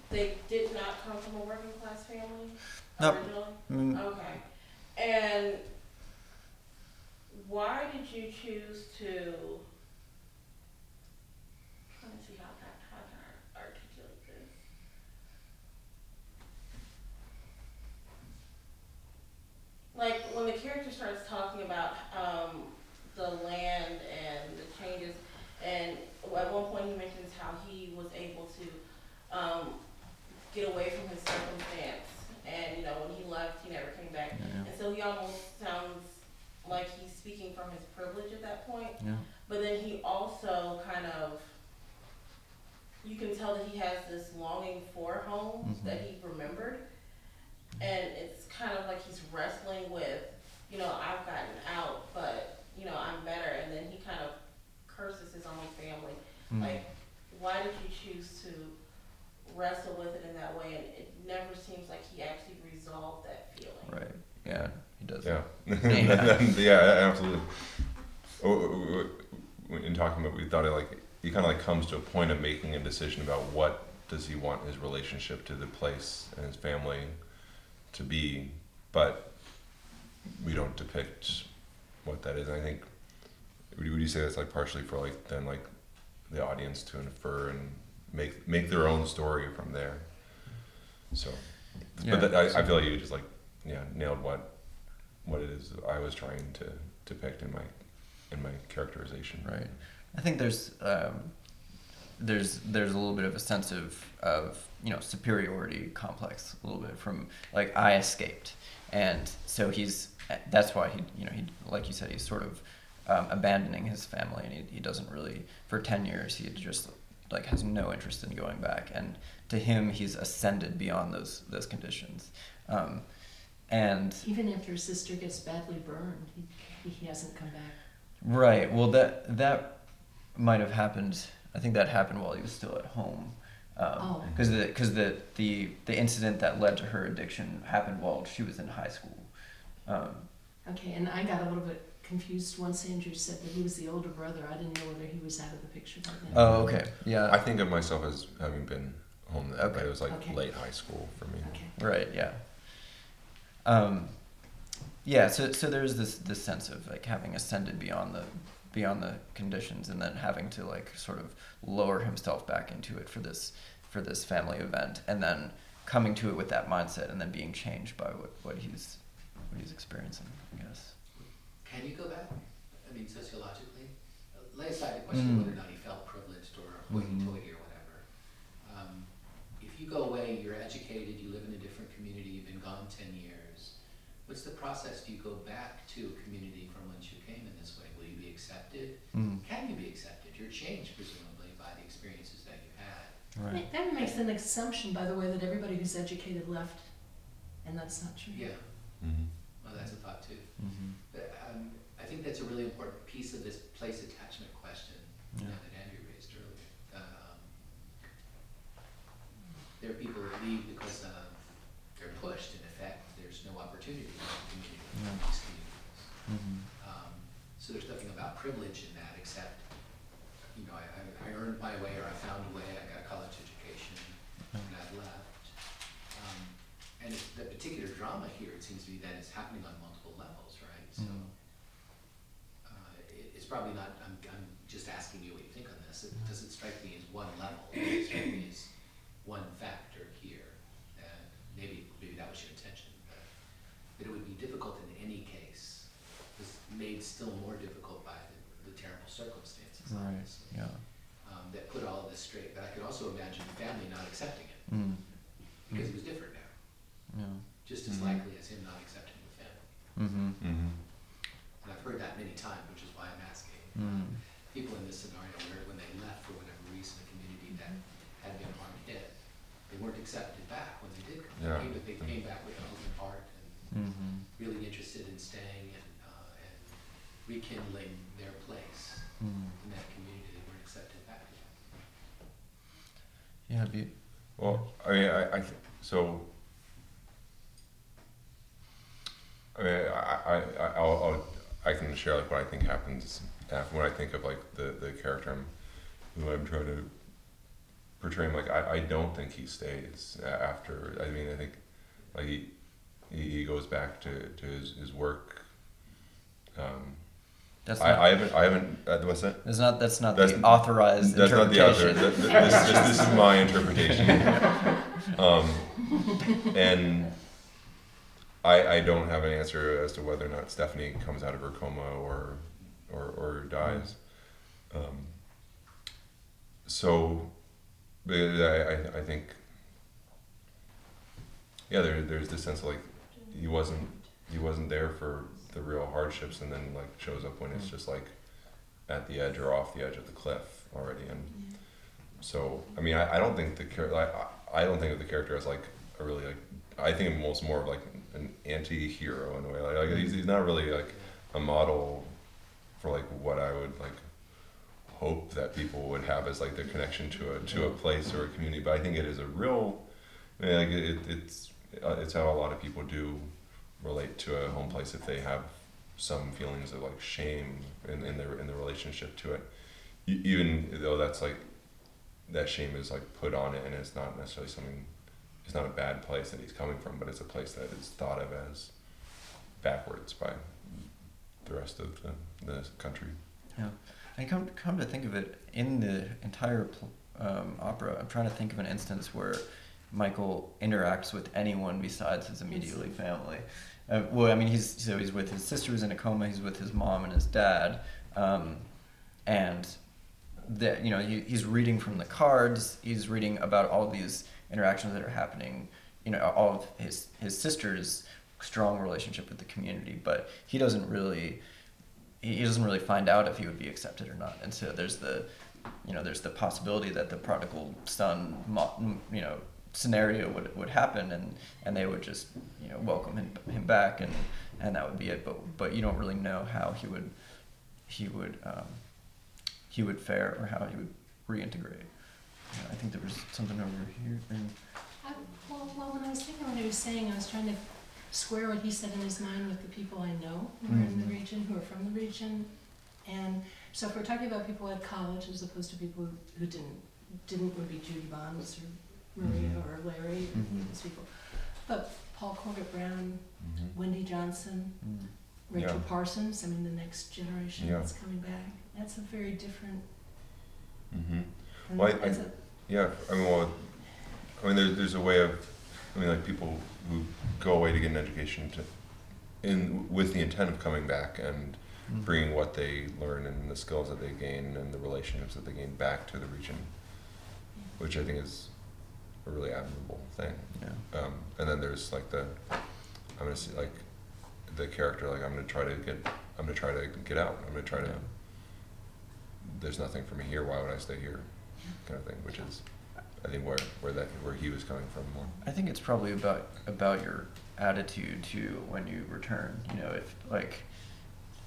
they did not come from a working class family Nope. originally. Mm, Okay, and why did you choose to? Let me see how can how can I articulate this. Like when the character starts talking about um, the land and the changes, and at one point he mentions how he was able to um, get away from his circumstance, and you know when he left, he never came back. yeah, And so he almost sounds like he's speaking from his privilege at that point. yeah But then he also kind of, you can tell that he has this longing for home Mhm. that he remembered. And it's kind of like he's wrestling with, you know, I've gotten out, but, you know, I'm better. And then he kind of curses his own family. Mm. Like, why did you choose to wrestle with it in that way? And it never seems like he actually resolved that feeling. right yeah he does Yeah. Yeah. absolutely. Oh, oh, oh, oh In talking about, we thought it like he kind of like comes to a point of making a decision about what does he want his relationship to the place and his family to be, but we don't depict what that is. I think. Would you say that's like partially for like then like the audience to infer and make make their own story from there. So, Yeah. but that, I, I feel like you just like yeah nailed what what it is I was trying to depict in my in my characterization. Right. I think there's um, there's there's a little bit of a sense of of you know superiority complex a little bit from like I escaped, and so he's that's why he you know he like you said he's sort of um, abandoning his family and he, he doesn't really for ten years he just like has no interest in going back and to him he's ascended beyond those those conditions, um, and Even after his sister gets badly burned, he, he hasn't come back. Right. Well, that that might have happened. I think that happened while he was still at home. Oh. Because the because the, the the incident that led to her addiction happened while she was in high school. Um, Okay, and I got a little bit confused once Andrew said that he was the older brother. I didn't know whether he was out of the picture by then. oh, okay. Yeah. I think of myself as having been home then, but it was like Okay. late high school for me. Okay. Right. Yeah. Um, yeah. So so there's this this sense of like having ascended beyond the beyond the conditions and then having to like sort of lower himself back into it for this for this family event and then coming to it with that mindset and then being changed by what, what he's what he's experiencing. I guess. Can you go back? I mean, sociologically? Lay aside the question of Mm. whether or not he felt privileged or hoity Mhm. toity or whatever. Um, if you go away, you're educated, you live in a different community, you've been gone ten years, what's the process? Do you go back to a community from whence you came in this way? Will you be accepted? Mm. Can you be accepted? You're changed presumably by the experiences that you had. Right. That makes an assumption, by the way, that everybody who's educated left, and that's not true. Yeah, Mm-hmm. well, that's a thought too. Mm-hmm. But, um, I think that's a really important piece of this place attachment question Yeah. that Andrew raised earlier. Um, there are people that leave because uh, they're pushed. In effect, there's no opportunity in the community, in Yeah. these communities. Mm-hmm. Um, so there's nothing about privilege in that, except you know, I, I, I earned my way, or I found a way. I got a college education, and I've left. Um, and it's, the particular drama here, it seems to me that it's happening on multiple levels, right? So Mhm. uh, it, it's probably not. I'm, I'm just asking you what you think on this. It doesn't strike me as one level. It strikes me as one factor here. And maybe maybe that was your intention, but that it would be difficult in any case. Was made still more difficult by the, the terrible circumstances, Right. obviously, Yeah. um, that put all of this straight. But I could also imagine the family not accepting it Mm. Because he was different now, Yeah. just as Mhm. likely as him not accepting the family. Mm-hmm. Mm-hmm. And I've heard that many times, which is why I'm asking. Mm. People in this scenario where when they left for whatever reason, a community that had been hard hit, they weren't accepted back when they did come. Yeah. They came, but they came back with an open heart and Mm-hmm. really interested in staying and, uh, and rekindling their place Mm. in that community. They weren't accepted back yet. Yeah. It'd be. Well, I mean, I, I th- so. I mean, I, I, I, I'll, I'll, I can share like what I think happens after when I think of like the, the character I'm, who I'm trying to portray. him, Like I, I don't think he stays after. I mean, I think like he, he, goes back to, to his, his work. Um, That's I, not. I haven't, I haven't. Uh, what's that? that's not. That's not That's- the authorized That's not the other. interpretation. Th- th- this, this, this is my interpretation. Um, and I, I don't have an answer as to whether or not Stephanie comes out of her coma or or, or dies. Um, so, I, I, I think, yeah, there, there's this sense of like he wasn't he wasn't there for the real hardships, and then like shows up when it's just like at the edge or off the edge of the cliff already, and so I mean I, I don't think the character I, don't think of the character as like a really like I think of him almost more of like an anti-hero in a way. Like, like he's, he's not really like a model for like what I would like hope that people would have as like their connection to a to a place or a community but I think it is a real I mean, like it, it's uh, it's how a lot of people do relate to a home place if they have some feelings of like shame in, in their in the relationship to it. Even though that's like that shame is like put on it and it's not necessarily something it's not a bad place that he's coming from but it's a place that is thought of as backwards by the rest of the, the country Yeah, and come come to think of it, in the entire pl- um, opera, I'm trying to think of an instance where Michael interacts with anyone besides his immediately family. Uh, well, I mean, he's so he's with his sister who's in a coma. He's with his mom and his dad, um, and that you know he, he's reading from the cards. He's reading about all these interactions that are happening. You know, all of his his sister's strong relationship with the community, but he doesn't really he doesn't really find out if he would be accepted or not. And so there's the, you know, there's the possibility that the prodigal son, you know, scenario would, would happen, and, and they would just, you know, welcome him, him back, and, and that would be it. But but you don't really know how he would, he would, um, he would fare or how he would reintegrate. Know, I think there was something over here. And, I, well, well, when I was thinking what he was saying, I was trying to square what he said in his mind with the people I know who are in the Mhm. region, who are from the region. And so if we're talking about people at college as opposed to people who, who didn't, didn't would be Judy Bonds or Maria Mhm. or Larry, Mhm. these people. But Paul Corbit Brown, Mhm. Wendy Johnson, mm, Rachel Yeah. Parsons, I mean, the next generation Yeah. that's coming back. That's a very different. Mhm. and Well, I- that's I- a- Yeah, I mean, well, I mean, there's there's a way of, I mean, like people who go away to get an education to, in with the intent of coming back and mm. bringing what they learn and the skills that they gain and the relationships that they gain back to the region, which I think is a really admirable thing. Yeah. Um, and then there's like the, I'm gonna see like, the character like I'm gonna try to get, I'm gonna try to get out. I'm gonna try to. Yeah. There's nothing for me here. Why would I stay here? Kind of thing, which is, I think where where that where he was coming from more. I think it's probably about about your attitude too when you return. You know, if like,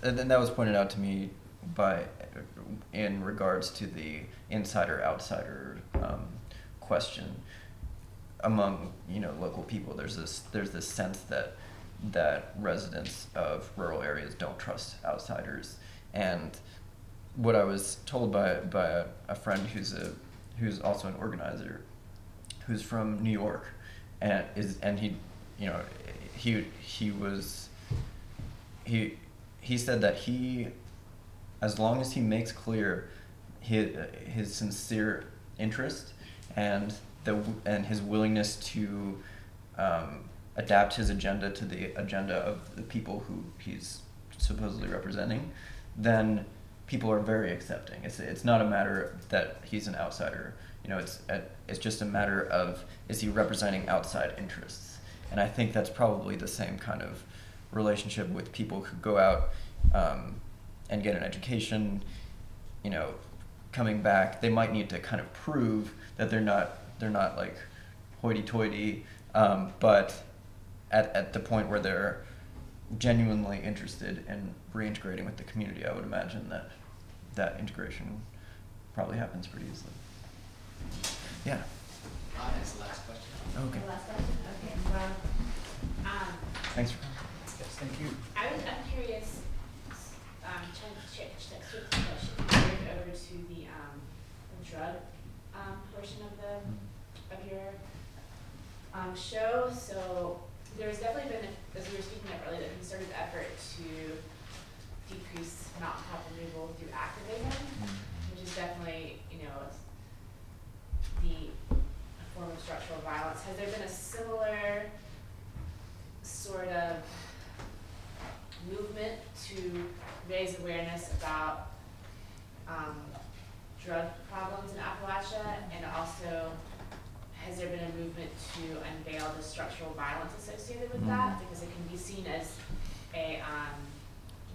and then that was pointed out to me by in regards to the insider outsider um, question among you know local people. There's this there's this sense that that residents of rural areas don't trust outsiders and what I was told by by a, a friend who's a who's also an organizer, who's from New York, and is and he, you know, he he was. He he said that he, as long as he makes clear, his his sincere interest, and the and his willingness to, um, adapt his agenda to the agenda of the people who he's supposedly representing, then people are very accepting. It's it's not a matter that he's an outsider. You know, it's it's just a matter of is he representing outside interests. And I think that's probably the same kind of relationship with people who go out um, and get an education. You know, coming back, they might need to kind of prove that they're not they're not like hoity-toity, um, but at at the point where they're genuinely interested in reintegrating with the community, I would imagine that that integration probably happens pretty easily. Yeah. Bob has the last question. Okay. The last question, okay, well, um, Thanks for coming. Yes, thank you. I was, I'm curious, um, trying to check, check, switch the question, move over to the, um, the drug, um, portion of the, of your, um, show, so there's definitely been, as we were speaking of earlier, a concerted effort to decrease mountaintop removal through activism, which is definitely, you know, it's the form of structural violence. Has there been a similar sort of movement to raise awareness about um, drug problems in Appalachia? And also, has there been a movement to unveil the structural violence associated with that? Mhm. Because it can be seen as a, um,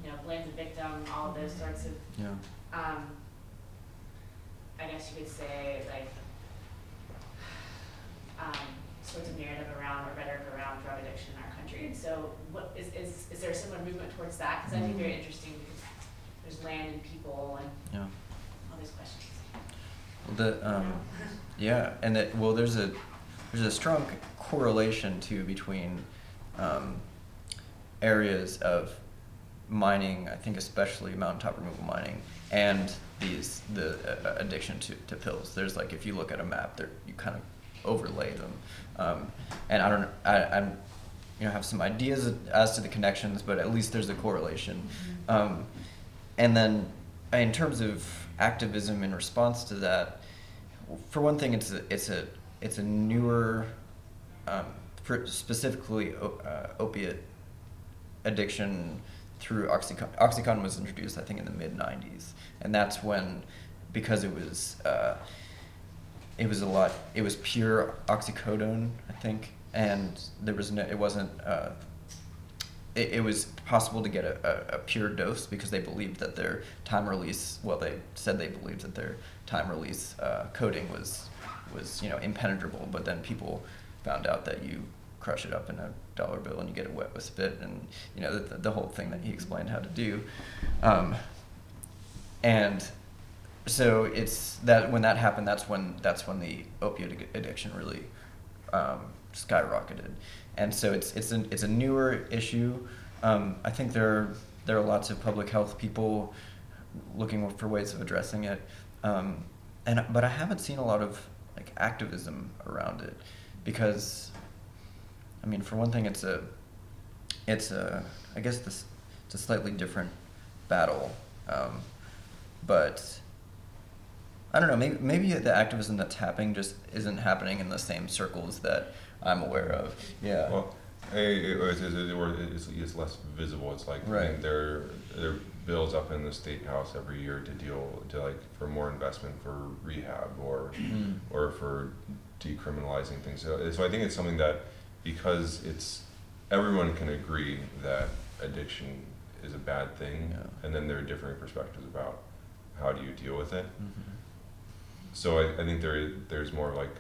you know, blame the victim, all of those sorts of Yeah. um, I guess you could say like, um, sorts of narrative around or rhetoric around drug addiction in our country. And so, what is is is there a similar movement towards that? Because I think very interesting because there's land and people and Yeah. all these questions. Well, the um, yeah, and that well, there's a there's a strong correlation too between um, areas of mining. I think especially mountaintop removal mining and these the uh, addiction to, to pills. There's like if you look at a map, there you kind of overlay them, um, and I don't I, I'm you know have some ideas as to the connections, but at least there's a correlation. Um, and then in terms of activism in response to that, for one thing, it's a it's a it's a newer, um, specifically uh, opiate addiction through Oxycontin. Oxycontin was introduced, I think, in the mid '90s, and that's when, because it was uh, it was a lot. It was pure oxycodone, I think, and there was no. It wasn't. Uh, it, it was possible to get a, a, a pure dose because they believed that their time release. Well, they said they believed that their time release uh, coating was was you know impenetrable. But then people found out that you crush it up in a dollar bill and you get it wet with spit, and you know the, the whole thing that he explained how to do. Um, and so it's that when that happened, that's when that's when the opioid addiction really um, skyrocketed, and so it's it's a it's a newer issue. Um, I think there are, there are lots of public health people looking for ways of addressing it, um, and but I haven't seen a lot of like activism around it because, I mean, for one thing, it's a it's a I guess this it's a slightly different battle, um, but I don't know. Maybe maybe the activism that's happening just isn't happening in the same circles that I'm aware of. Yeah. Well, it's, it's, it's, less visible. It's like Right. there there are bills up in the state house every year to deal to like for more investment for rehab or Mm. or for decriminalizing things. So, so I think it's something that because it's everyone can agree that addiction is a bad thing, Yeah. and then there are different perspectives about how do you deal with it. Mhm. So I, I think there is, there's more like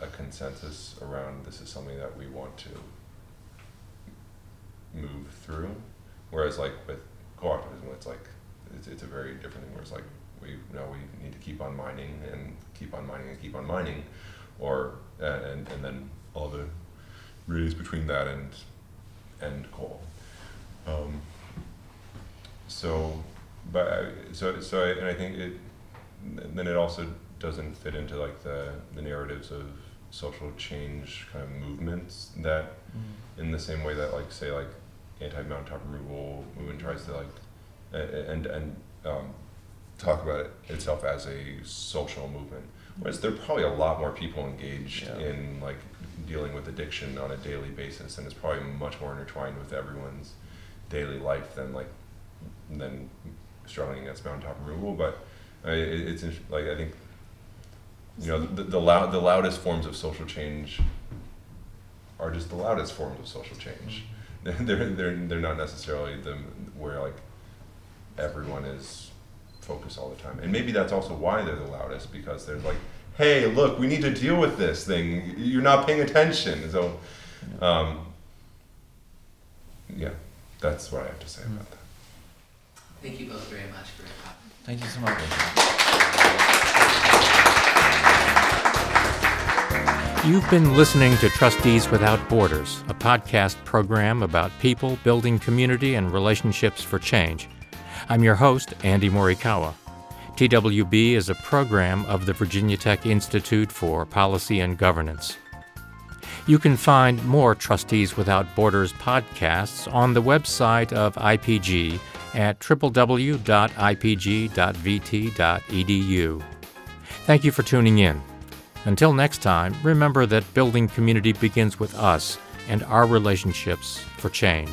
a consensus around this is something that we want to move through. Whereas like with coal activism, it's like it's, it's a very different thing. Where it's like we you know we need to keep on mining and keep on mining and keep on mining, or uh, and and then all the relays between that and and coal. Um, so, but I, so so I, and I think it then it also doesn't fit into like the the narratives of social change kind of movements that Mm. in the same way that like say like anti mountaintop removal movement tries to like and and um, talk about it itself as a social movement whereas there are probably a lot more people engaged Yeah. in like dealing with addiction on a daily basis and it's probably much more intertwined with everyone's daily life than like than struggling against mountaintop removal but uh, it, it's like I think you know the, the loud the loudest forms of social change are just the loudest forms of social change. They're they're they're, they're not necessarily the where like everyone is focused all the time, and maybe that's also why they're the loudest because they're like, hey, look, we need to deal with this thing. You're not paying attention. So, um, yeah, that's what I have to say about that. Thank you both very much for your comment. Thank you so much. You've been listening to Trustees Without Borders, a podcast program about people building community and relationships for change. I'm your host, Andy Morikawa. TWB is a program of the Virginia Tech Institute for Policy and Governance. You can find more Trustees Without Borders podcasts on the website of IPG at www.ipg.vt.edu. Thank you for tuning in. Until next time, remember that building community begins with us and our relationships for change.